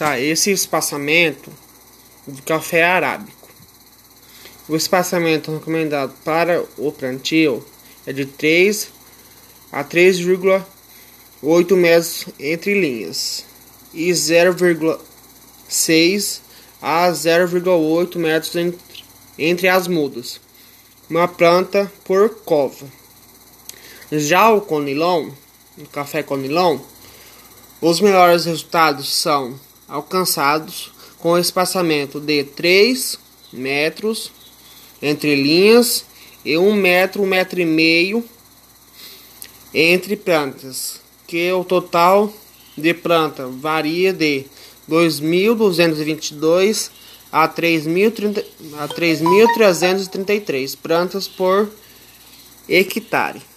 Tá, esse espaçamento do café arábico. O espaçamento recomendado para o plantio é de 3 a 3,8 metros entre linhas e 0,6 a 0,8 metros entre, entre as mudas. Uma planta por cova. Já o conilon, o café conilon, os melhores resultados são alcançados com espaçamento de 3 metros entre linhas e 1 metro, 1 metro e meio entre plantas, que o total de planta varia de 2.222 a 3.333 plantas por hectare.